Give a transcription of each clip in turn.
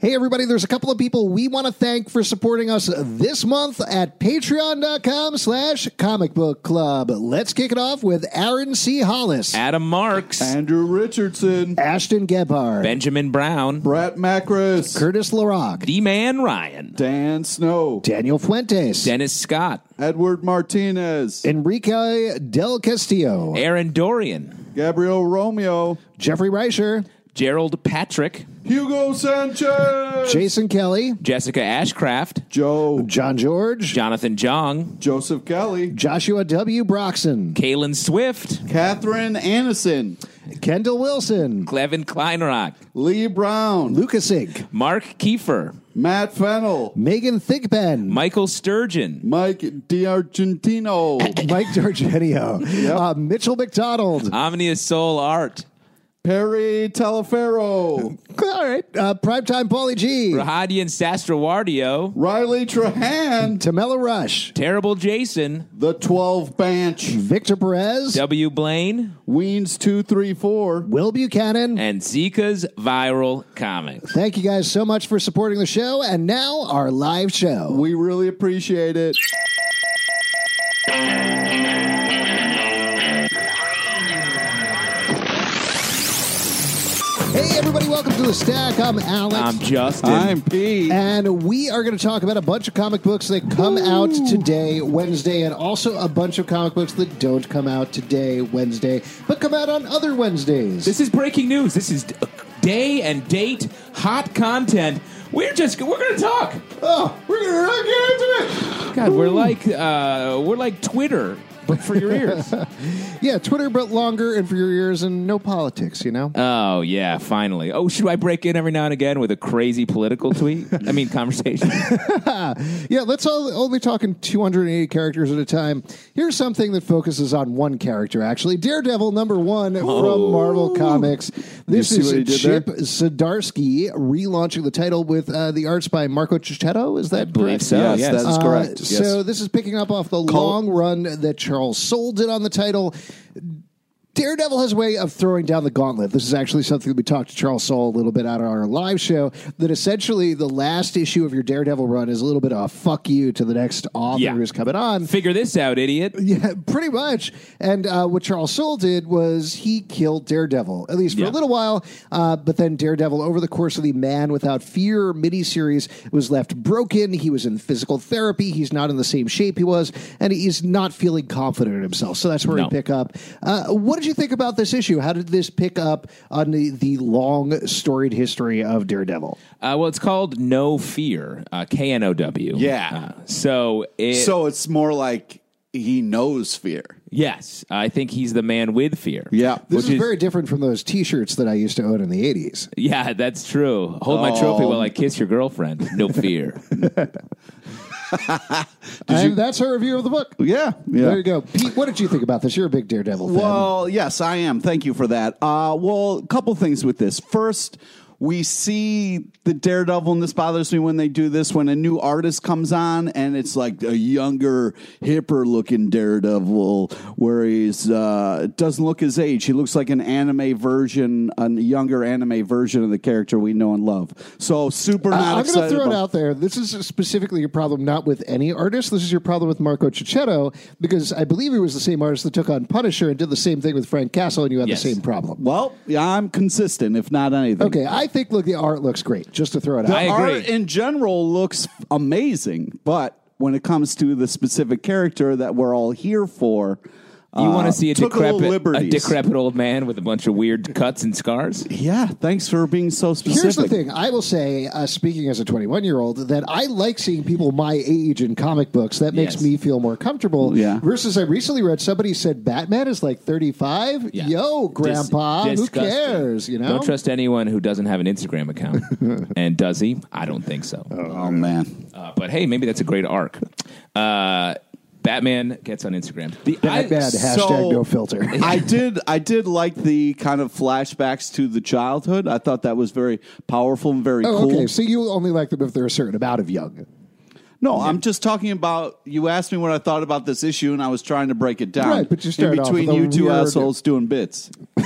Hey, everybody, there's a couple of people we want to thank for supporting us this month at patreon.com slash comic book club. Let's kick it off with Aaron C. Hollis, Adam Marks, Andrew Richardson, Ashton Gebhardt, Benjamin Brown, Brett Macris, Curtis LaRock, D Man Ryan, Dan Snow, Daniel Fuentes, Dennis Scott, Edward Martinez, Enrique Del Castillo, Aaron Dorian, Gabriel Romeo, Jeffrey Reicher, Gerald Patrick, Hugo Sanchez, Jason Kelly, Jessica Ashcraft, Joe, John George, Jonathan Jong, Joseph Kelly, Joshua W. Broxson, Kalen Swift, Catherine Anderson, Kendall Wilson, Clevin Kleinrock, Lee Brown, Lucas Ig, Mark Kiefer, Matt Fennel, Megan Thigpen, Michael Sturgeon, Mike D'Argentino, Mike D'Argenio, yep. uh, Mitchell McDonald, Omnia Soul Art, Perry Talaferro. All right. Uh, Primetime Paulie G. Rahadian Sastrawardio. Riley Trahan. Tamela Rush. Terrible Jason. The 12 Bench. Victor Perez. W. Blaine. Weens234. Will Buchanan. And Zika's Viral Comics. Thank you guys so much for supporting the show. And now our live show. We really appreciate it. Welcome to the stack. I'm Alex. I'm Justin. I'm Pete. And we are going to talk about a bunch of comic books that come Ooh. out today, Wednesday, and also a bunch of comic books that don't come out today, Wednesday, but come out on other Wednesdays. This is breaking news. This is day and date, hot content. We're just we're going to talk. Oh, we're going to get into it. God, Ooh. we're like uh, we're like Twitter but for your ears. yeah, Twitter, but longer and for your ears, and no politics. You know. Oh yeah, finally. Oh, should I break in every now and again with a crazy political tweet? I mean, conversation. yeah, let's all, only talking 280 characters at a time. Here's something that focuses on one character. Actually, Daredevil number one oh. from Marvel Comics. This is Chip Zdarsky relaunching the title with uh, the arts by Marco Checchetto. Is that correct? So. Yes, yes, that is correct. Uh, yes. So this is picking up off the long run that Charles Charles Soule did on the title. Daredevil has a way of throwing down the gauntlet. This is actually something that we talked to Charles Soule a little bit on our live show. That essentially the last issue of your Daredevil run is a little bit of a fuck you to the next author yeah. who's coming on. Figure this out, idiot. Yeah, pretty much. And uh, what Charles Soule did was he killed Daredevil, at least for yeah. a little while. Uh, but then Daredevil, over the course of the Man Without Fear miniseries, was left broken. He was in physical therapy. He's not in the same shape he was, and he's not feeling confident in himself. So that's where no. we pick up. Uh, what did you think about this issue? How did this pick up on the, the long storied history of Daredevil? Uh, well, it's called No Fear, uh, K N O W. Yeah. Uh, so it, so it's more like he knows fear. Yes, I think he's the man with fear. Yeah, this is, is, very different from those T-shirts that I used to own in the '80s. Yeah, that's true. Hold oh. my trophy while I kiss your girlfriend. No fear. and you, that's her review of the book. Yeah, yeah. There you go. Pete, what did you think about this? You're a big Daredevil fan. Well, yes, I am. Thank you for that. Uh, well, a couple things with this. First, we see the Daredevil, and this bothers me when they do this. When a new artist comes on, and it's like a younger, hipper looking Daredevil, where he's uh, doesn't look his age. He looks like an anime version, a younger anime version of the character we know and love. So super not Uh, I'm going to throw it out there. This is specifically your problem, not with any artist. This is your problem with Marco Checchetto, because I believe he was the same artist that took on Punisher and did the same thing with Frank Castle, and you had Yes. the same problem. Well, yeah, I'm consistent, if not anything. Okay, I think look, the art looks great. Just to throw it out. The I agree. art in general looks amazing, but when it comes to the specific character that we're all here for, You want uh, to see a took little decrepit, a liberties. decrepit old man with a bunch of weird cuts and scars? Yeah, thanks for being so specific. Here's the thing. I will say, uh, speaking as a 21 year old, that I like seeing people my age in comic books. That makes Yes. me feel more comfortable. Yeah. Versus, I recently read somebody said Batman is like 35. Yeah. Yo, Grandpa, Dis- who disgusting. cares? You know. Don't trust anyone who doesn't have an Instagram account. and does he? I don't think so. Oh man, Uh, but hey, maybe that's a great arc. Uh, Batman gets on Instagram. The Batman I, hashtag so- no filter. I did. I did like the kind of flashbacks to the childhood. I thought that was very powerful and very Oh, cool. okay. So you only like them if they're a certain amount of young. No, I'm just talking about. You asked me what I thought about this issue, and I was trying to break it down. Right, but you in started off between with a you two weird- assholes doing bits.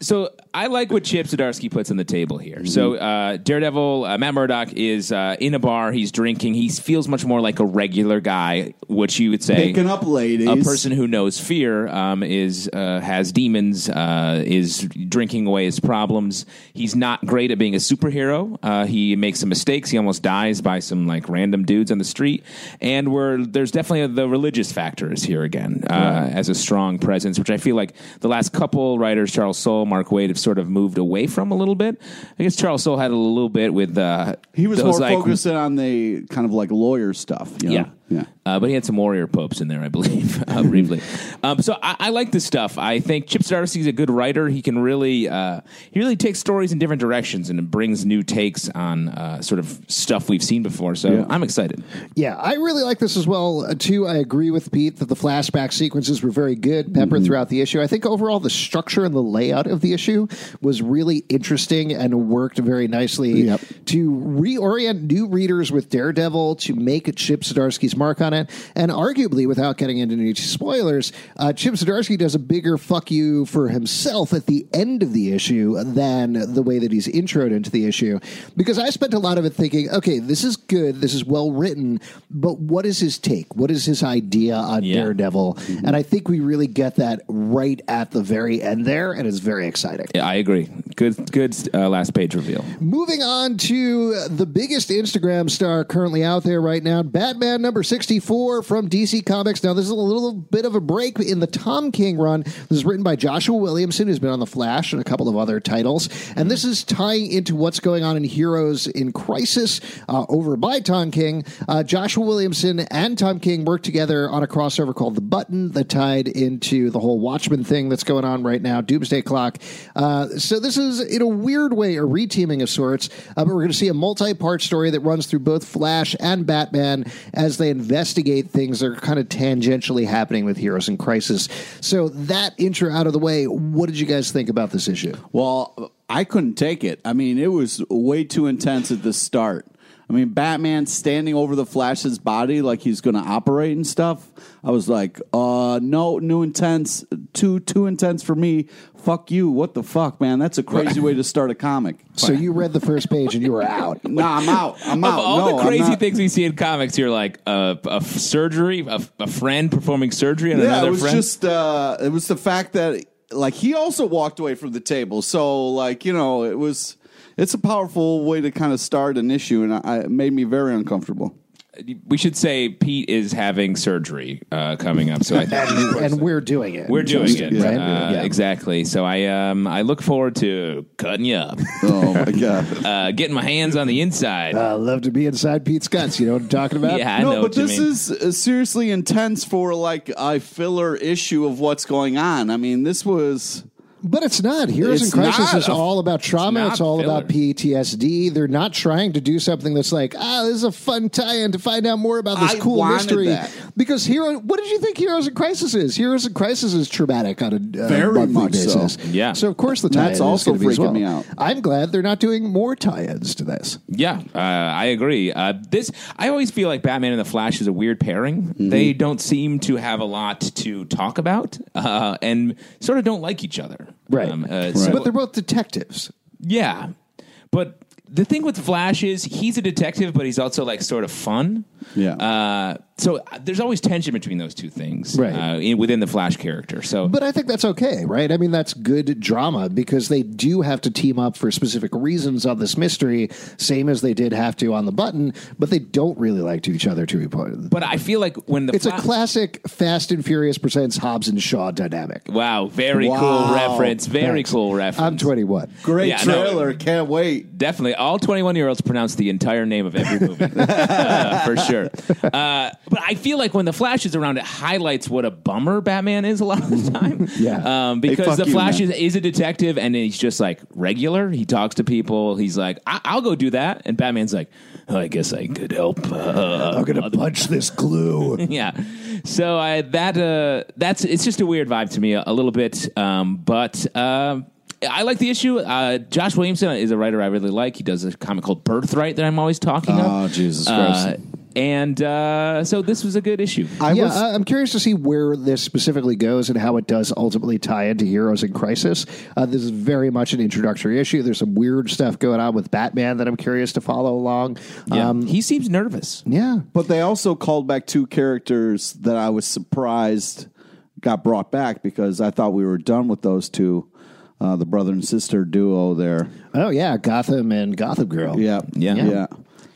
so I like what Chip Zdarsky puts on the table here. So uh, Daredevil, uh, Matt Murdock is uh, in a bar. He's drinking. He feels much more like a regular guy, which you would say Picking up ladies. a person who knows fear um, is uh, has demons, uh, is drinking away his problems. He's not great at being a superhero. Uh, he makes some mistakes. He almost dies by some like random dudes on the street. And where there's definitely the religious factor is here again uh, as a strong presence, which I feel like the last couple writers, Charles Soule, Mark Waid, have sort of moved away from a little bit. I guess Charles Soule had a little bit with uh, He was those, more like, focused on the kind of like lawyer stuff. you know? yeah. Yeah. Uh, but he had some warrior popes in there, I believe, uh, briefly. Um, so I, I like this stuff. I think Chip Zdarsky's a good writer. He can really, uh, he really takes stories in different directions and brings new takes on uh, sort of stuff we've seen before. So Yeah. I'm excited. Yeah, I really like this as well. Uh, too, I agree with Pete that the flashback sequences were very good, peppered throughout the issue. I think overall the structure and the layout of the issue was really interesting and worked very nicely Yep. to reorient new readers with Daredevil to make Chip Zdarsky's mark on it, and arguably, without getting into any spoilers, uh, Chip Zdarsky does a bigger fuck you for himself at the end of the issue than the way that he's introed into the issue. Because I spent a lot of it thinking, okay, this is good, this is well written, but what is his take? What is his idea on Yeah. Daredevil? And I think we really get that right at the very end there, and it's very exciting. Yeah, I agree. Good, good uh, last page reveal. Moving on to the biggest Instagram star currently out there right now, Batman number 64 from DC Comics. Now, this is a little bit of a break in the Tom King run. This is written by Joshua Williamson, who's been on The Flash and a couple of other titles. And this is tying into what's going on in Heroes in Crisis uh, over by Tom King. Uh, Joshua Williamson and Tom King worked together on a crossover called The Button that tied into the whole Watchmen thing that's going on right now, Doomsday Clock. Uh, so this is, in a weird way, a reteaming of sorts, uh, but we're going to see a multi-part story that runs through both Flash and Batman as they investigate things that are kind of tangentially happening with Heroes in Crisis. So that intro out of the way, what did you guys think about this issue? Well, I couldn't take it. I mean, it was way too intense at the start. I mean, Batman standing over the Flash's body like he's going to operate and stuff. I was like, uh, no, new intense, too too intense for me. Fuck you. What the fuck, man? That's a crazy way to start a comic. So you read the first page and you were out. Nah, I'm out. I'm out. Of all no, the I'm crazy not. things we see in comics, you're like uh, a f- surgery, a, a friend performing surgery on Yeah, another it was friend. just uh, it was the fact that like he also walked away from the table. So like you know, it was it's a powerful way to kind of start an issue, and I, it made me very uncomfortable. We should say Pete is having surgery uh, coming up. So I think and we're doing it. We're doing Just- it, right? Uh, Yeah. exactly. So I um I look forward to cutting you up, Oh my god. uh, getting my hands on the inside. I love to be inside Pete's guts. You know what I'm talking about? yeah, I no, know but what you this mean. is uh, seriously intense for like a filler issue of what's going on. I mean, this was But it's not. Heroes It's in Crisis is a- all about trauma. not It's, all about. PTSD. They're not trying to do something that's like, ah, this is a fun tie-in to find out more about this I cool mystery. that. Because hero, what did you think Heroes in Crisis is? Heroes in Crisis is traumatic on a uh, Very monthly much so. basis. Yeah. So of course the tie-in is also gonna be as freaking well. me out. I'm glad they're not doing more tie-ins to this. Yeah, uh, I agree. Uh, this I always feel like Batman and the Flash is a weird pairing. Mm-hmm. They don't seem to have a lot to talk about, uh, and sort of don't like each other. Right. Um, uh, so- but they're both detectives. yeah, but the thing with Flash is he's a detective, but he's also like sort of fun. Yeah. Uh, so uh, there's always tension between those two things, Right. Uh, in, within the Flash character. So But I think that's okay, right? I mean, that's good drama because they do have to team up for specific reasons on this mystery, same as they did have to on the button, but they don't really like to each other to be put. but I feel like when the It's a classic Fast and Furious presents Hobbs and Shaw dynamic. Wow, very Wow. cool reference. Very Thanks. cool reference. I'm 21. Great Yeah, no. trailer. Can't wait. Definitely. All 21 year olds pronounce the entire name of every movie. Uh, for sure. Uh, but I feel like when the Flash is around, it highlights what a bummer Batman is a lot of the time. Yeah. Um, because fuck the you, Flash is, is a detective and he's just like regular. He talks to people. He's like, I- I'll go do that. And Batman's like, oh, I guess I could help. Uh, I'm to punch this glue. yeah. So I that uh that's it's just a weird vibe to me a, a little bit. Um, but um. I like the issue. Uh, Josh Williamson is a writer I really like. He does a comic called Birthright that I'm always talking about. Oh, of. Jesus Uh, Christ. And uh, so this was a good issue. I yeah, was I- I'm curious to see where this specifically goes and how it does ultimately tie into Heroes in Crisis. Uh, this is very much an introductory issue. There's some weird stuff going on with Batman that I'm curious to follow along. Yeah. Um, he seems nervous. yeah. But they also called back two characters that I was surprised got brought back because I thought we were done with those two, uh, the brother and sister duo there. Oh, yeah. Gotham and Gotham Girl. Yeah, Yeah. yeah.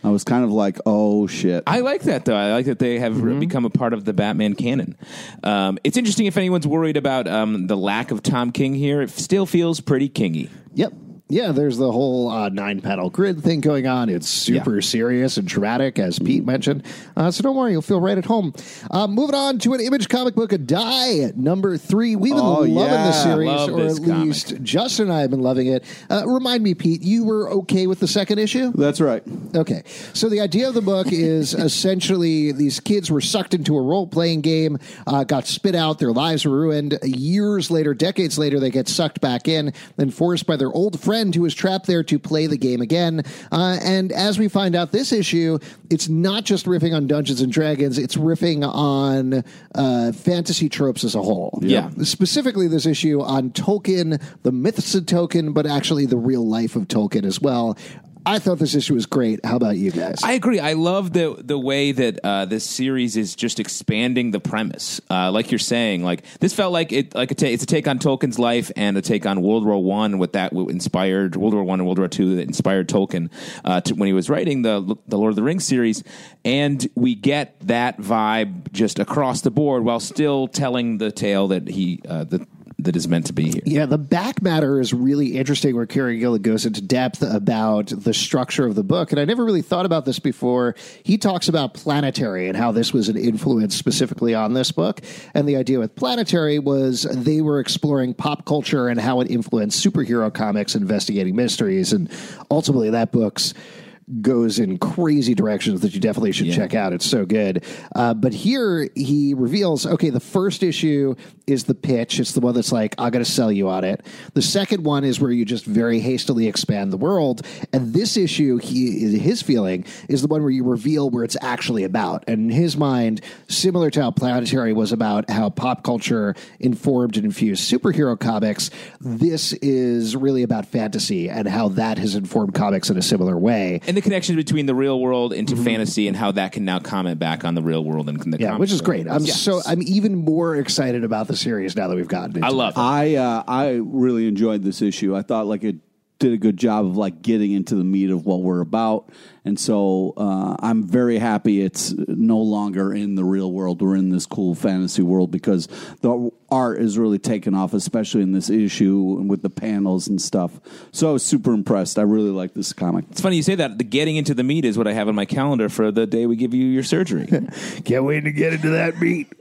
I was kind of like, oh shit. I like that though. I like that they have Mm-hmm. become a part of the Batman canon. Um, it's interesting if anyone's worried about um, the lack of Tom King here. It still feels pretty kingy. Yep. Yeah, there's the whole uh, nine panel grid thing going on. It's super serious and dramatic, as Pete mentioned. Uh, so don't worry, you'll feel right at home. Uh, moving on to an image comic book, a die number three. We've been Oh, loving yeah. this series, Love or at least Justin and I have been loving it. Uh, remind me, Pete, you were okay with the second issue? That's right. Okay. So the idea of the book is essentially these kids were sucked into a role playing game, uh, got spit out, their lives were ruined. Years later, decades later, they get sucked back in, then forced by their old friend who was trapped there to play the game again. Uh, and as we find out this issue, it's not just riffing on Dungeons and Dragons, it's riffing on uh, fantasy tropes as a whole. Yeah. Specifically, this issue on Tolkien, the myths of Tolkien, but actually the real life of Tolkien as well. I thought this issue was great. How about you guys? I agree. I love the the way that uh, this series is just expanding the premise. Uh, like you're saying, like this felt like it like a ta- it's a take on Tolkien's life and a take on World War One. With that inspired World War One and World War Two that inspired Tolkien uh, to, when he was writing the the Lord of the Rings series, and we get that vibe just across the board while still telling the tale that he uh, that is meant to be here. Yeah, the back matter is really interesting where Kieron Gillen goes into depth about the structure of the book. And I never really thought about this before. He talks about Planetary and how this was an influence specifically on this book. And the idea with Planetary was they were exploring pop culture and how it influenced superhero comics, investigating mysteries. And ultimately, that book's goes in crazy directions that you definitely should check out. It's so good. Uh, but here he reveals okay, the first issue is the pitch. It's the one that's like, I got to sell you on it. The second one is where you just very hastily expand the world. And this issue, he, his feeling, is the one where you reveal where it's actually about. And in his mind, similar to how Planetary was about how pop culture informed and infused superhero comics, this is really about fantasy and how that has informed comics in a similar way. And the connection between the real world into fantasy and how that can now comment back on the real world and the Mm-hmm. Yeah, which is book. great. I'm Yes. so I'm even more excited about the series now that we've gotten into I love it. I uh, I really enjoyed this issue. I thought like it did a good job of like getting into the meat of what we're about, and so uh, I'm very happy it's no longer in the real world. We're in this cool fantasy world because the art is really taken off, especially in this issue and with the panels and stuff. So I was super impressed. I really like this comic. It's funny you say that. The getting into the meat is what I have on my calendar for the day we give you your surgery. Can't wait to get into that meat.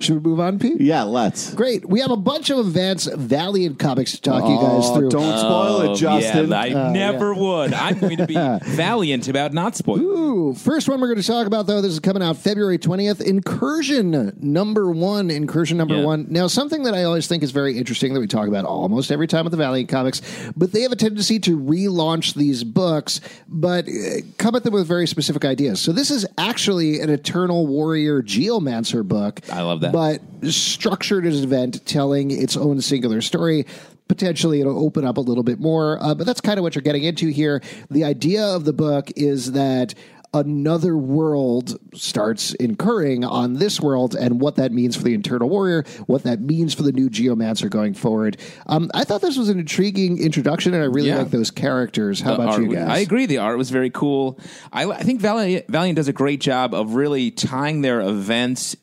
Should we move on, Pete? Yeah, let's. Great. We have a bunch of advanced Valiant comics to talk you guys Oh, through. Don't spoil it, Justin. Yeah, I never would. I'm going to be valiant about not spoiling. Ooh, first one we're going to talk about though. This is coming out February twentieth. Incursion number one. Incursion number Yeah. one. Now, something that I always think is very interesting that we talk about almost every time with the Valiant comics, but they have a tendency to relaunch these books, but uh, come at them with very specific ideas. So this is actually an Eternal Warrior Geomancer book. I love that. but structured as an event, telling its own singular story. Potentially, it'll open up a little bit more, uh, but that's kind of what you're getting into here. The idea of the book is that another world starts incurring on this world and what that means for the Eternal Warrior what that means for the new geomancer going forward um, i thought this was an intriguing introduction and i really Yeah. like those characters how The about art you guys I agree. The art was very cool. I, I think Valiant, Valiant does a great job of really tying their events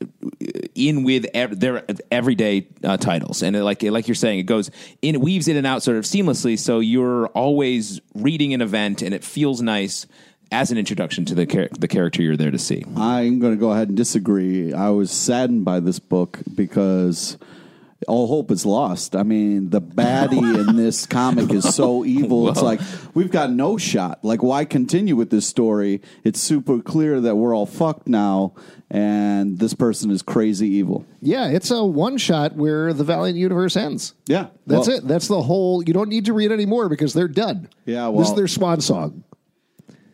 in with ev- their everyday uh, titles, and it, like like you're saying, it goes in, it weaves in and out sort of seamlessly. So you're always reading an event, and it feels nice as an introduction to the char- the character you're there to see. I'm going to go ahead and disagree. I was saddened by this book because all hope is lost. I mean, the baddie in this comic is so evil. It's like we've got no shot. Like, why continue with this story? It's super clear that we're all fucked now, and this person is crazy evil. yeah it's a one shot where the valiant universe ends Yeah, that's Well, it that's the whole you don't need to read anymore because they're done Yeah, this is their swan song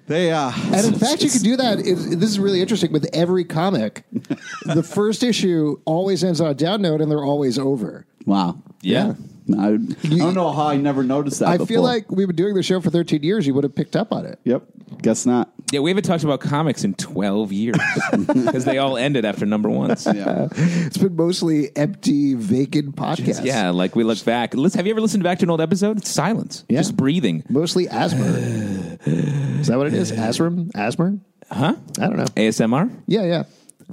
They uh, And in fact, you can do that. It, this is really interesting with every comic. the first issue always ends on a down note, and they're always over. wow. Yeah. I, I don't know how I never noticed that. I before. feel like we've been doing the show for 13 years. You would have picked up on it. Yep. Guess not. Yeah, we haven't talked about comics in 12 years because they all ended after number ones. Yeah. It's been mostly empty, vacant podcasts. Yeah, like we look back. Listen, have you ever listened back to an old episode? It's silence, Yeah. just breathing. Mostly Asmer. is that what it is? Asram? Asmer? Huh? I don't know. ASMR? Yeah, yeah.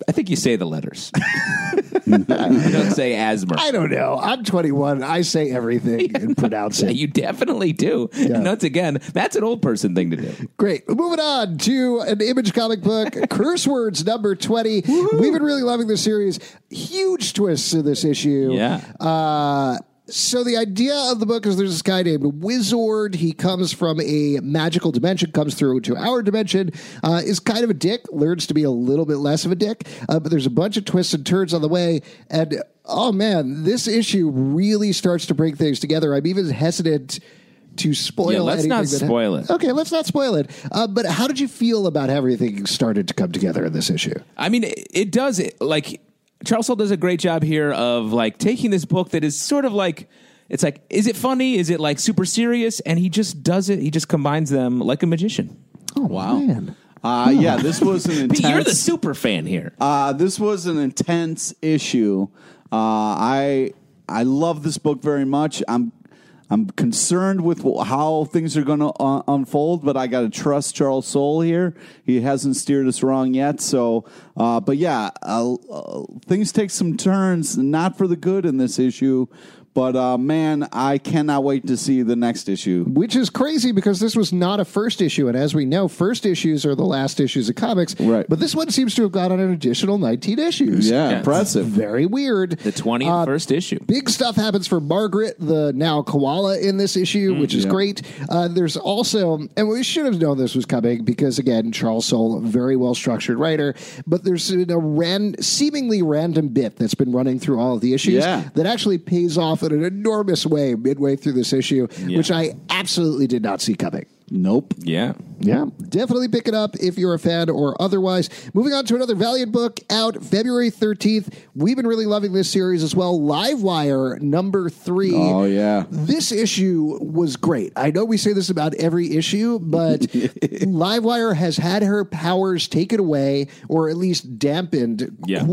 I think you say the letters. you don't say asthma. I don't know. I'm 21. I say everything and pronounce Yeah, it. you definitely do. And once again, that's an old person thing to do. Great. Moving on to an image comic book, Curse Words number 20. We've been really loving this series. Huge twists in this issue. Yeah. Uh, so the idea of the book is there's this guy named Wizard. He comes from a magical dimension, comes through to our dimension, uh, is kind of a dick, learns to be a little bit less of a dick, uh, but there's a bunch of twists and turns on the way. And oh man, this issue really starts to bring things together. I'm even hesitant to spoil. Yeah, let's not spoil it. Okay, let's not spoil it. Uh, but how did you feel about how everything started to come together in this issue? I mean, it, it does it like Charles Soule does a great job here of like taking this book that is sort of like it's like is it funny? Is it like super serious? And he just does it. He just combines them like a magician. Oh wow! Man. Uh, yeah, this was an intense. Pete, you're the super fan here. Uh, this was an intense issue. Uh, I I love this book very much. I'm I'm concerned with how things are going to uh, unfold, but I got to trust Charles Soule here. He hasn't steered us wrong yet. So, uh, but yeah, uh, uh, things take some turns, not for the good in this issue. But uh, man, I cannot wait to see the next issue. Which is crazy because this was not a first issue. And as we know, first issues are the last issues of comics. Right. But this one seems to have got on an additional 19 issues. Yeah, Yeah. impressive. Very weird. The 20th first issue. Big stuff happens for Margaret, the now koala in this issue, which is Yeah. great. Uh, there's also, and we should have known this was coming because, again, Charles Soule, very well structured writer, but there's a ran, seemingly random bit that's been running through all of the issues Yeah. that actually pays off in an enormous way midway through this issue, which I absolutely did not see coming. Nope. Yeah. Yeah, definitely pick it up if you're a fan or otherwise. Moving on to another Valiant book out February 13th. We've been really loving this series as well. Livewire number three. Oh, yeah. This issue was great. I know we say this about every issue, but Livewire has had her powers taken away or at least dampened Yeah.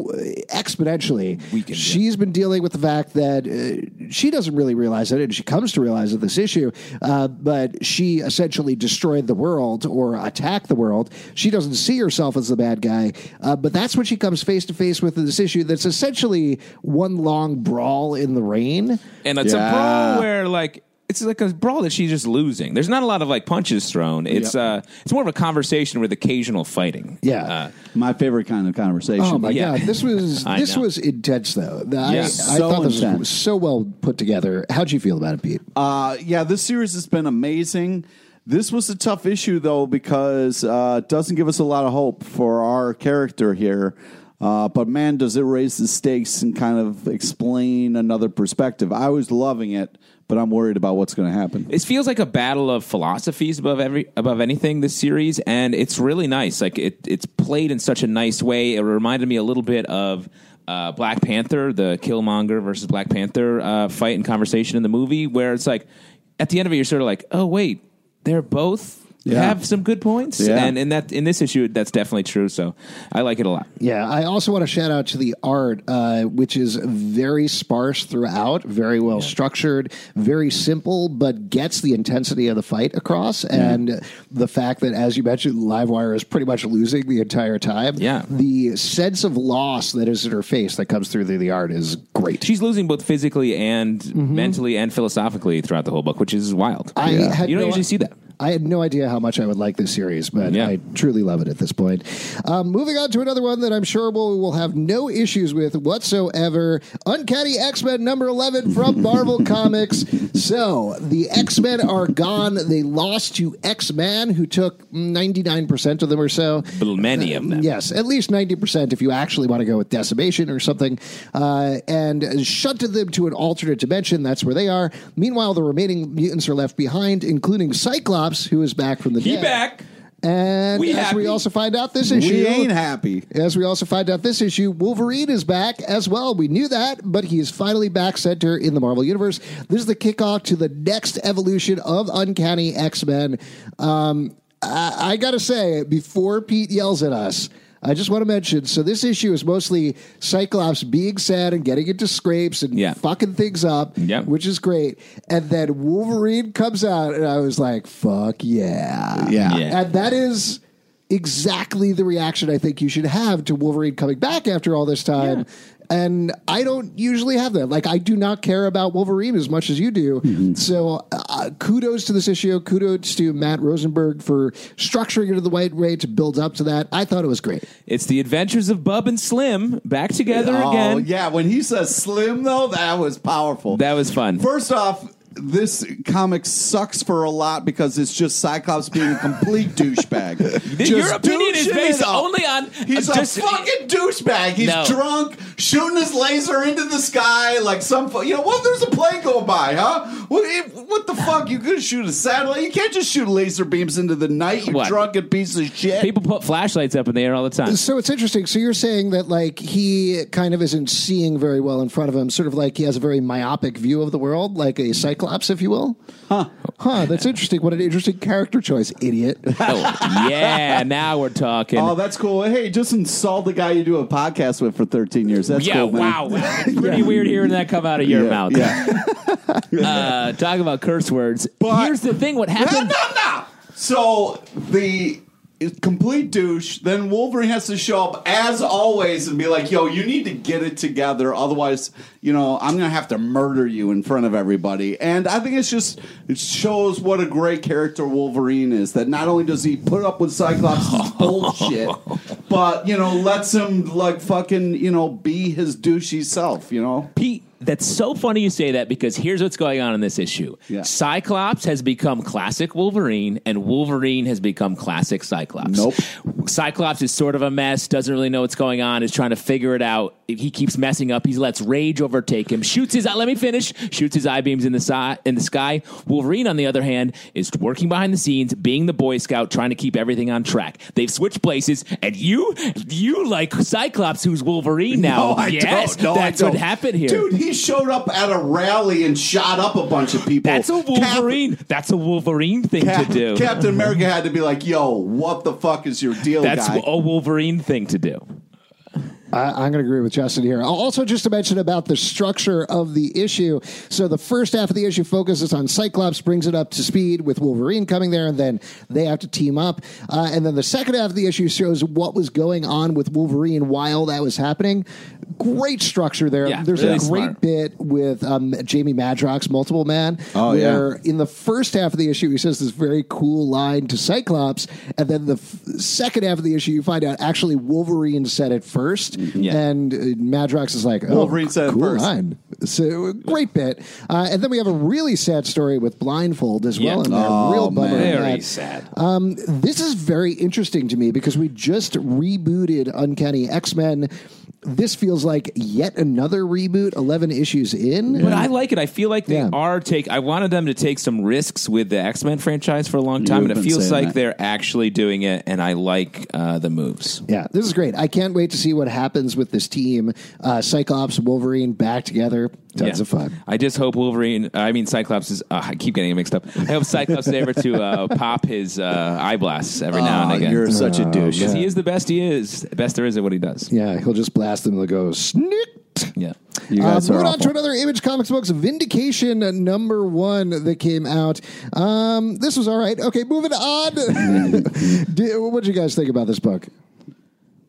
exponentially. Weakened, yeah. She's been dealing with the fact that uh, she doesn't really realize it, and she comes to realize it this issue, uh, but she essentially destroyed the world or attacked the world. She doesn't see herself as the bad guy, uh, but that's when she comes face to face with this issue that's essentially one long brawl in the rain. And it's Yeah. a brawl where like it's like a brawl that she's just losing. There's not a lot of like punches thrown. It's uh, it's more of a conversation with occasional fighting. Yeah. Uh, My favorite kind of conversation. Oh my Yeah. god, this was this know. was intense though. The- I, Yeah. I So thought this was so well put together. How'd you feel about it, Pete? Uh, yeah, this series has been amazing. This was a tough issue though because uh, it doesn't give us a lot of hope for our character here. Uh, but man, does it raise the stakes and kind of explain another perspective. I was loving it, but I'm worried about what's going to happen. It feels like a battle of philosophies above every above anything this series, and it's really nice. Like it, it's played in such a nice way. It reminded me a little bit of uh, Black Panther, the Killmonger versus Black Panther uh, fight and conversation in the movie, where it's like at the end of it, you're sort of like, oh wait, they're both. Yeah. Have some good points, Yeah. and in that in this issue, that's definitely true. So I like it a lot. Yeah, I also want to shout out to the art, uh, which is very sparse throughout, very well structured, very simple, but gets the intensity of the fight across. And the fact that, as you mentioned, Livewire is pretty much losing the entire time. Yeah. the sense of loss that is in her face that comes through through the art is great. She's losing both physically and mentally and philosophically throughout the whole book, which is wild. I had you don't no- usually see that. I had no idea how much I would like this series, but Yeah. I truly love it at this point. Um, moving on to another one that I'm sure we'll, we'll have no issues with whatsoever Uncanny X Men number 11 from Marvel Comics. So the X Men are gone. They lost to X Man, who took 99% of them or so. Many of them. Yes, at least 90% if you actually want to go with decimation or something, uh, and shunted them to an alternate dimension. That's where they are. Meanwhile, the remaining mutants are left behind, including Cyclops, who is back from the He dead. back. And We as happy. we also find out this issue, We ain't happy. as we also find out this issue, Wolverine is back as well. We knew that, but he is finally back center in the Marvel Universe. This is the kickoff to the next evolution of Uncanny X Men. Um, I, I got to say, before Pete yells at us, I just want to mention so this issue is mostly Cyclops being sad and getting into scrapes and Yeah. fucking things up, Yep. which is great. And then Wolverine comes out, and I was like, fuck yeah. Yeah. Yeah. And that is exactly the reaction I think you should have to Wolverine coming back after all this time. And I don't usually have that. Like, I do not care about Wolverine as much as you do. Mm-hmm. So, uh, kudos to this issue. Kudos to Matt Rosenberg for structuring it in the right way to build up to that. I thought it was great. It's the adventures of Bub and Slim back together Oh, again. yeah. When he says slim, though, that was powerful. That was fun. First off, this comic sucks for a lot because it's just Cyclops being a complete douchebag. Your Just opinion is douching based it up. only on- He's uh, a just- fucking douchebag. He's No. drunk, shooting his laser into the sky like some. fu- You know what? There's a plane going by, huh? What? What the fuck? You gonna shoot a satellite? You can't just shoot laser beams into the night. You What? drunken piece of shit. People put flashlights up in the air all the time. So it's interesting. So you're saying that like he kind of isn't seeing very well in front of him, sort of like he has a very myopic view of the world, like a cyclops, if you will. Huh. Huh. That's interesting. What an interesting character choice, idiot. oh, yeah, now we're talking. Oh, that's cool. Hey, just insult the guy you do a podcast with for 13 years. That's yeah, cool, man. wow. It's pretty weird hearing that come out of your Yeah, mouth. Yeah. Uh, talk about curse words. But- Here's the thing what no, happened. no, no. So the complete douche. Then Wolverine has to show up as always and be like, "Yo, you need to get it together, otherwise, you know, I'm gonna have to murder you in front of everybody." And I think it's just it shows what a great character Wolverine is. That not only does he put up with Cyclops' bullshit, but you know, lets him like fucking you know be his douchey self. You know. Pete, that's so funny you say that because here's what's going on in this issue. Yeah. Cyclops has become classic Wolverine, and Wolverine has become classic Cyclops. Nope. Cyclops is sort of a mess, doesn't really know what's going on, is trying to figure it out. He keeps messing up. He lets rage overtake him, shoots his let me finish, shoots his eye beams in the si- in the sky. Wolverine, on the other hand, is working behind the scenes, being the Boy Scout, trying to keep everything on track. They've switched places, and you you like Cyclops, who's Wolverine now. No, I yes, don't. No, that's what don't. happened here. Dude, he showed up at a rally and shot up a bunch of people. That's a Cap- Wolverine. that's a Wolverine thing Cap- to do. Captain America had to be like, "Yo, what the fuck is your deal, that's guy?" a Wolverine thing to do. I, I'm going to agree with Justin here. Also, just to mention about the structure of the issue. So, the first half of the issue focuses on Cyclops, brings it up to speed with Wolverine coming there, and then they have to team up. Uh, and then the second half of the issue shows what was going on with Wolverine while that was happening. Great structure there. Yeah, There's really a great smart. bit with um, Jamie Madrox, Multiple Man, Oh, yeah. where in the first half of the issue, he says this very cool line to Cyclops, and then the f- second half of the issue, you find out actually Wolverine said it first, Yeah. and uh, Madrox is like, oh, Wolverine said cool first. line. So great bit, uh, and then we have a really sad story with Blindfold as well Yeah. in there. Oh, Real bummer. on Very that. sad. Um, this is very interesting to me because we just rebooted Uncanny X Men. This feels like yet another reboot, eleven issues in. But I like it. I feel like they Yeah. are take. I wanted them to take some risks with the X Men franchise for a long time, You've and it been feels saying like that. they're actually doing it. And I like uh, the moves. Yeah, this is great. I can't wait to see what happens with this team. Uh, Cyclops, Wolverine back together. Tons Yeah. of fun. I just hope Wolverine. I mean, Cyclops is. Uh, I keep getting it mixed up. I hope Cyclops is able to uh, pop his uh, eye blasts every now and Oh, again. You're such a douche. Because he is the best. He is best there is at what he does. Yeah, he'll just blast them and they'll go snick. Yeah. You guys uh, are moving on to another Image Comics books, Vindication uh, number one that came out. Um, this was all right. Okay, moving on. what did you guys think about this book?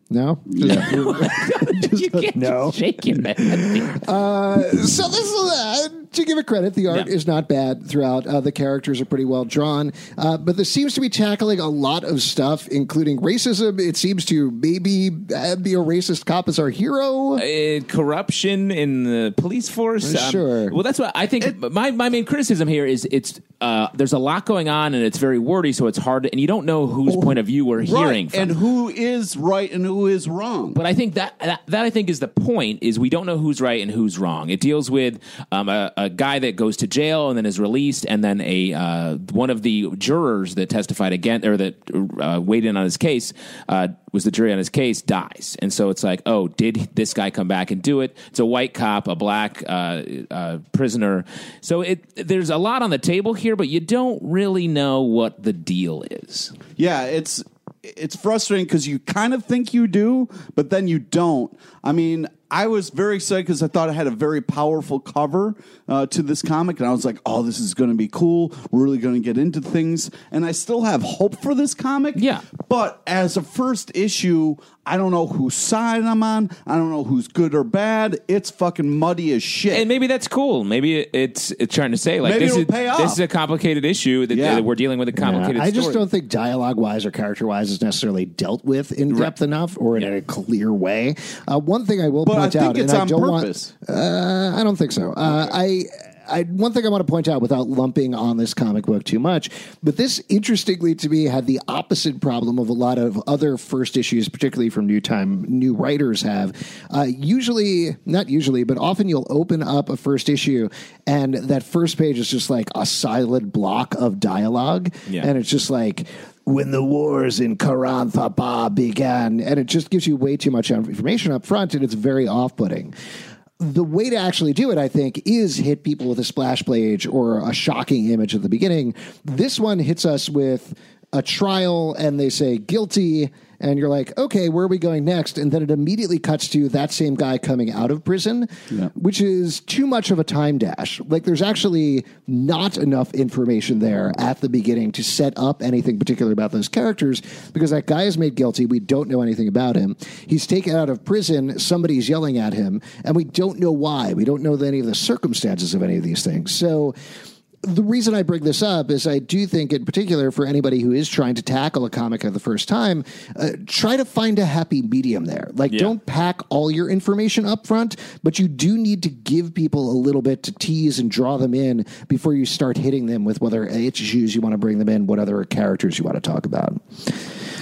No, Yeah. you can't no. shake head. Uh, so this is uh, to give it credit, the art Yeah. is not bad throughout. Uh, the characters are pretty well drawn, uh, but this seems to be tackling a lot of stuff, including racism. It seems to maybe uh, be a racist cop as our hero. Uh, corruption in the police force. Um, Sure. Well, that's what I think. my my main criticism here is it's uh, there's a lot going on and it's very wordy, so it's hard, to, and you don't know whose point of view we're hearing from. and who is right and who is wrong. But I think that, that that I think is the point is we don't know who's right and who's wrong. It deals with um, a, a guy that goes to jail and then is released, and then a uh, one of the jurors that testified again or that uh, weighed in on his case uh, was the jury on his case dies, and so it's like, oh, did this guy come back and do it? It's a white cop, a black uh, uh, prisoner. So it there's a lot on the table here, but you don't really know what the deal is. Yeah, it's it's frustrating because you kind of think you do, but then you don't. I mean, I was very excited because I thought it had a very powerful cover uh, to this comic, and I was like, "Oh, this is going to be cool. We're really going to get into things." And I still have hope for this comic. Yeah. but as a first issue, I don't know whose side I'm on. I don't know who's good or bad. It's fucking muddy as shit. And maybe that's cool. Maybe it's it's trying to say like Maybe this it'll is pay off. this is a complicated issue that, Yeah. that we're dealing with a complicated. I just story. don't think dialogue wise or character wise is necessarily dealt with in depth enough or in a clear way. Uh, one thing I will but I point think out, it's and I on don't purpose. want, uh, I don't think so. Uh, I. I, one thing I want to point out without lumping on this comic book too much, but this interestingly to me had the opposite problem of a lot of other first issues, particularly from new time, new writers have. Uh, usually, not usually, but often you'll open up a first issue and that first page is just like a silent block of dialogue. Yeah. And it's just like, when the wars in Karanthapa began, and it just gives you way too much information up front, and it's very off putting. The way to actually do it, I think, is hit people with a splash page or a shocking image at the beginning. This one hits us with a trial, and they say guilty, and you're like, okay, where are we going next? And then it immediately cuts to that same guy coming out of prison, which is too much of a time dash. Like, there's actually not enough information there at the beginning to set up anything particular about those characters because that guy is made guilty. We don't know anything about him. He's taken out of prison. Somebody's yelling at him, and we don't know why. We don't know any of the circumstances of any of these things. So, the reason I bring this up is I do think, in particular, for anybody who is trying to tackle a comic at the first time, uh, try to find a happy medium there. Like, Yeah. don't pack all your information up front, but you do need to give people a little bit to tease and draw them in before you start hitting them with whether issues you want to bring them in, what other characters you want to talk about.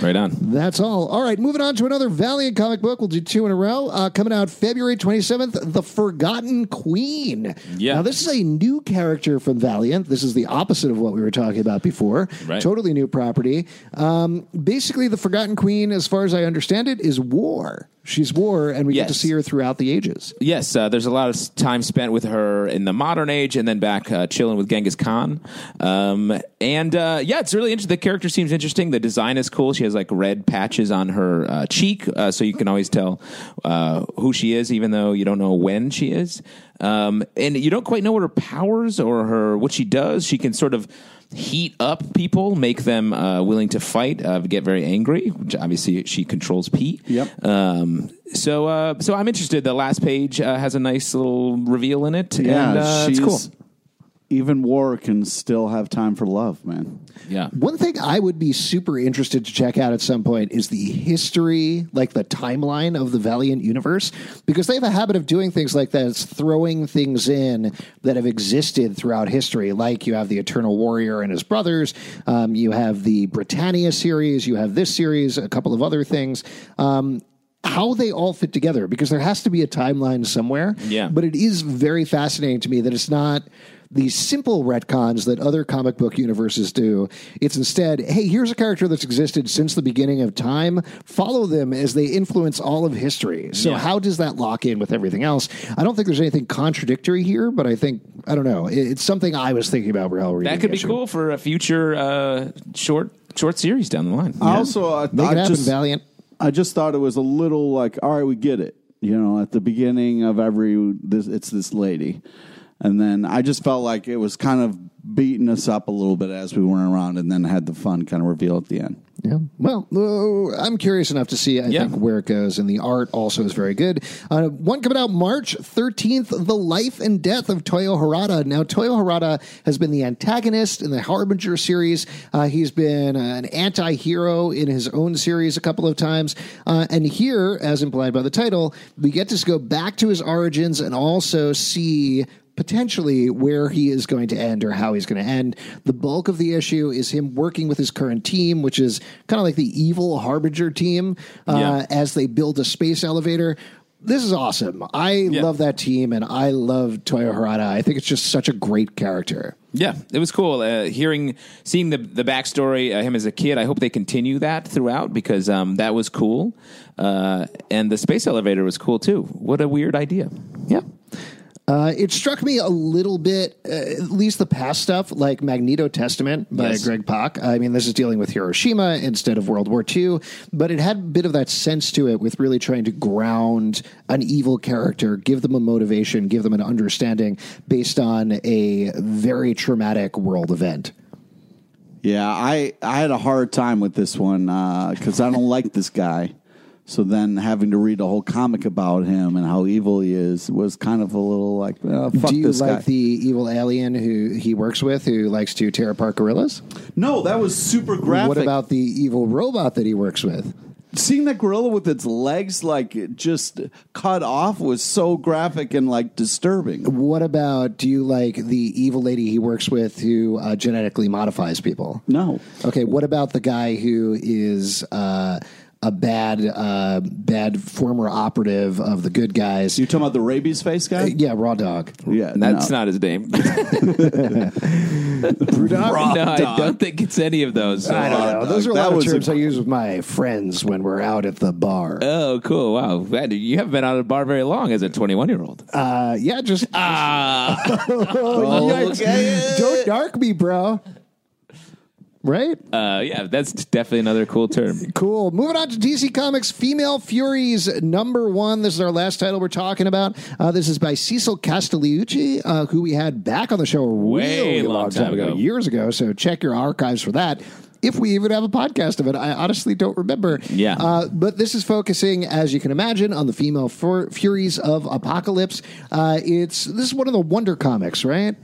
Right on. That's all. All right, moving on to another Valiant comic book. We'll do two in a row. Uh, coming out February 27th, The Forgotten Queen. Yeah. Now, this is a new character from Valiant. This is the opposite of what we were talking about before. Right. Totally new property. Um, basically, The Forgotten Queen, as far as I understand it, is war. She's war, and we get to see her throughout the ages. Yes, uh, there's a lot of time spent with her in the modern age, and then back uh, chilling with Genghis Khan. Um, and uh, yeah, it's really interesting. The character seems interesting. The design is cool. She has like red patches on her uh, cheek, uh, so you can always tell uh, who she is, even though you don't know when she is. Um, and you don't quite know what her powers or her what she does. She can sort of heat up people, make them uh, willing to fight, uh, get very angry. Which obviously she controls Pete. Yep. Um, so uh, so I'm interested. The last page uh, has a nice little reveal in it. Yeah, and, uh, it's cool. Even war can still have time for love, man. Yeah. One thing I would be super interested to check out at some point is the history, like the timeline of the Valiant universe, because they have a habit of doing things like that. It's throwing things in that have existed throughout history. Like you have the Eternal Warrior and his brothers, um, you have the Britannia series, you have this series, a couple of other things. Um, how they all fit together because there has to be a timeline somewhere. Yeah. But it is very fascinating to me that it's not these simple retcons that other comic book universes do. It's instead, hey, here's a character that's existed since the beginning of time. Follow them as they influence all of history. So, Yeah. how does that lock in with everything else? I don't think there's anything contradictory here, but I think, I don't know, it's something I was thinking about while reading That could be cool for a future uh, short short series down the line. I Also, I, Make I it happen, just, Valiant. I just thought it was a little like, all right, we get it. You know, at the beginning of every this, it's this lady, and then I just felt like it was kind of beating us up a little bit as we went around, and then had the fun kind of reveal at the end. Yeah. Well, uh, I'm curious enough to see, I Yeah. think, where it goes. And the art also is very good. Uh, one coming out March 13th The Life and Death of Toyo Harada. Now, Toyo Harada has been the antagonist in the Harbinger series. Uh, he's been an anti hero in his own series a couple of times. Uh, and here, as implied by the title, we get to go back to his origins and also see potentially where he is going to end or how he's going to end. The bulk of the issue is him working with his current team, which is kind of like the evil Harbinger team, uh, Yeah. as they build a space elevator. This is awesome. I love that team, and I love Toyo Harada. I think it's just such a great character. Yeah, it was cool. Uh, hearing, seeing the the backstory, uh, him as a kid. I hope they continue that throughout because um, that was cool. Uh, and the space elevator was cool too. What a weird idea. Yeah. Uh, it struck me a little bit, uh, at least the past stuff, like Magneto Testament by Yes. Greg Pak. I mean, this is dealing with Hiroshima instead of World War II, but it had a bit of that sense to it with really trying to ground an evil character, give them a motivation, give them an understanding based on a very traumatic world event. Yeah, I I had a hard time with this one because I don't like this guy. So then having to read a whole comic about him and how evil he is was kind of a little like, uh, fuck Do you this like guy. the evil alien who he works with who likes to tear apart gorillas? no, that was super graphic. What about the evil robot that he works with? seeing that gorilla with its legs like just cut off was so graphic and like disturbing. What about do you like the evil lady he works with who uh, genetically modifies people? No. Okay, what about the guy who is uh, a bad uh, bad former operative of the good guys? You talking about the rabies face guy? yeah, Raw Dog. Yeah, That's no. not his name. Raw no, I don't think it's any of those. I don't know. Those are a That lot of was a- terms I use with my friends when we're out at the bar. Oh, cool! Wow, Man, you haven't been out of a bar very long as a 21 year old. Uh, yeah, just Ah, oh, yikes. don't dark me, bro. Right? uh, yeah, that's definitely another cool term. Cool. Moving on to DC Comics Female Furies number one. This is our last title we're talking about. Uh, this is by Cecil Castellucci, uh, who we had back on the show a Way really long long time time ago, ago. years ago. So check your archives for that. If we even have a podcast of it, I honestly don't remember. Yeah. Uh, but this is focusing, as you can imagine, on the female fur- Furies of Apokolips. Uh, it's this is one of the Wonder comics, right?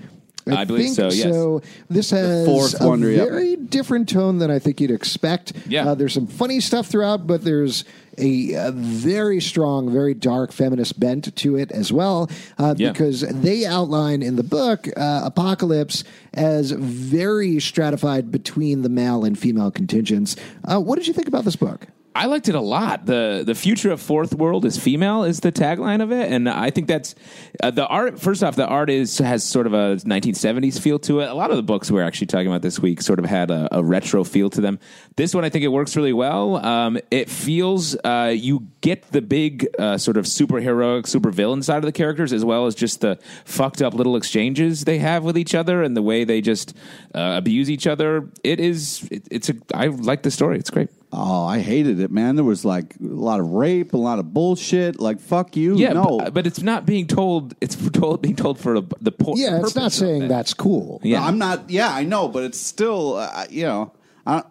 I believe so, yes. So this has a Wonder, yep. very different tone than I think you'd expect. Yeah. Uh, there's some funny stuff throughout, but there's a, a very strong, very dark feminist bent to it as well, uh, Yeah. because they outline in the book uh, Apokolips as very stratified between the male and female contingents. Uh, what did you think about this book? I liked it a lot. the The future of Fourth World is female is the tagline of it, and I think that's uh, the art. First off, the art is has sort of a 1970s feel to it. A lot of the books we're actually talking about this week sort of had a, a retro feel to them. This one, I think it works really well. Um, it feels uh, you get the big uh, sort of superheroic, super villain side of the characters, as well as just the fucked up little exchanges they have with each other and the way they just uh, abuse each other. It is. It, it's a. I like the story. It's great. Oh, I hated it, man. There was like a lot of rape, a lot of bullshit. Like fuck you. Yeah, no. but, but it's not being told. It's told being told for a, the po- Yeah, it's not saying it. that's cool. Yeah. I'm not. Yeah, I know, but it's still. Uh, you know, I don't.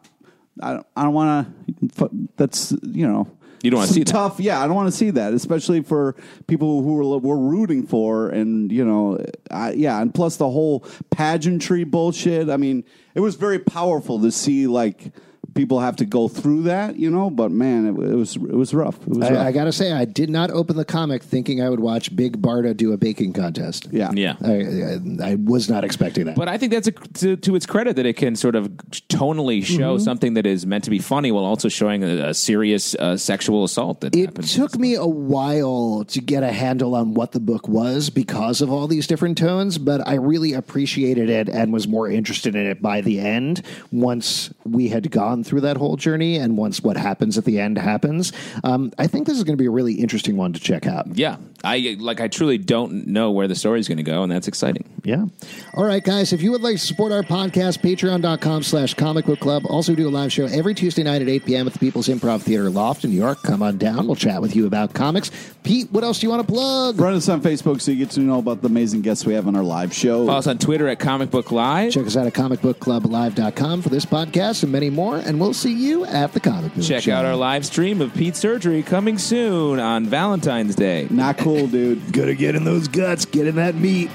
I don't, I don't want to. That's you know. You don't wanna some see that. tough. Yeah, I don't want to see that, especially for people who we're, we're rooting for, and you know, I, yeah, and plus the whole pageantry bullshit. I mean, it was very powerful to see like people have to go through that, you know. But man, it, it was it was rough. It was rough. I, I got to say, I did not open the comic thinking I would watch Big Barda do a baking contest. yeah, Yeah. I, I, I was not expecting that. But I think that's a, to, to its credit that it can sort of tonally show Mm-hmm. something that is meant to be funny while also showing a, a serious uh, sexual assault that it took me a while to get a handle on what the book was because of all these different tones, but I really appreciated it and was more interested in it by the end once we had gone through that whole journey and once what happens at the end happens. Um, I think this is going to be a really interesting one to check out. yeah, I like. I truly don't know where the story is going to go, and that's exciting. Yeah. All right, guys. If you would like to support our podcast, patreon.com slash comic book club. Also do a live show every Tuesday night at 8 p.m. at the People's Improv Theater Loft in New York. Come on down. We'll chat with you about comics. Pete, what else do you want to plug? Friend us on Facebook so you get to know about the amazing guests we have on our live show. Follow us on Twitter at Comic Book Live. Check us out at comicbookclublive.com for this podcast and many more. And and we'll see you at the comic book. Check show. out our live stream of Pete Surgery coming soon on Valentine's Day. Not cool, dude. Gotta get in those guts, get in that meat.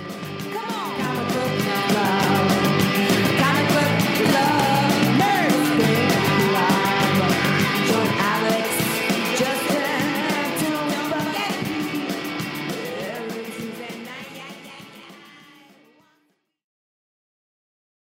Come on.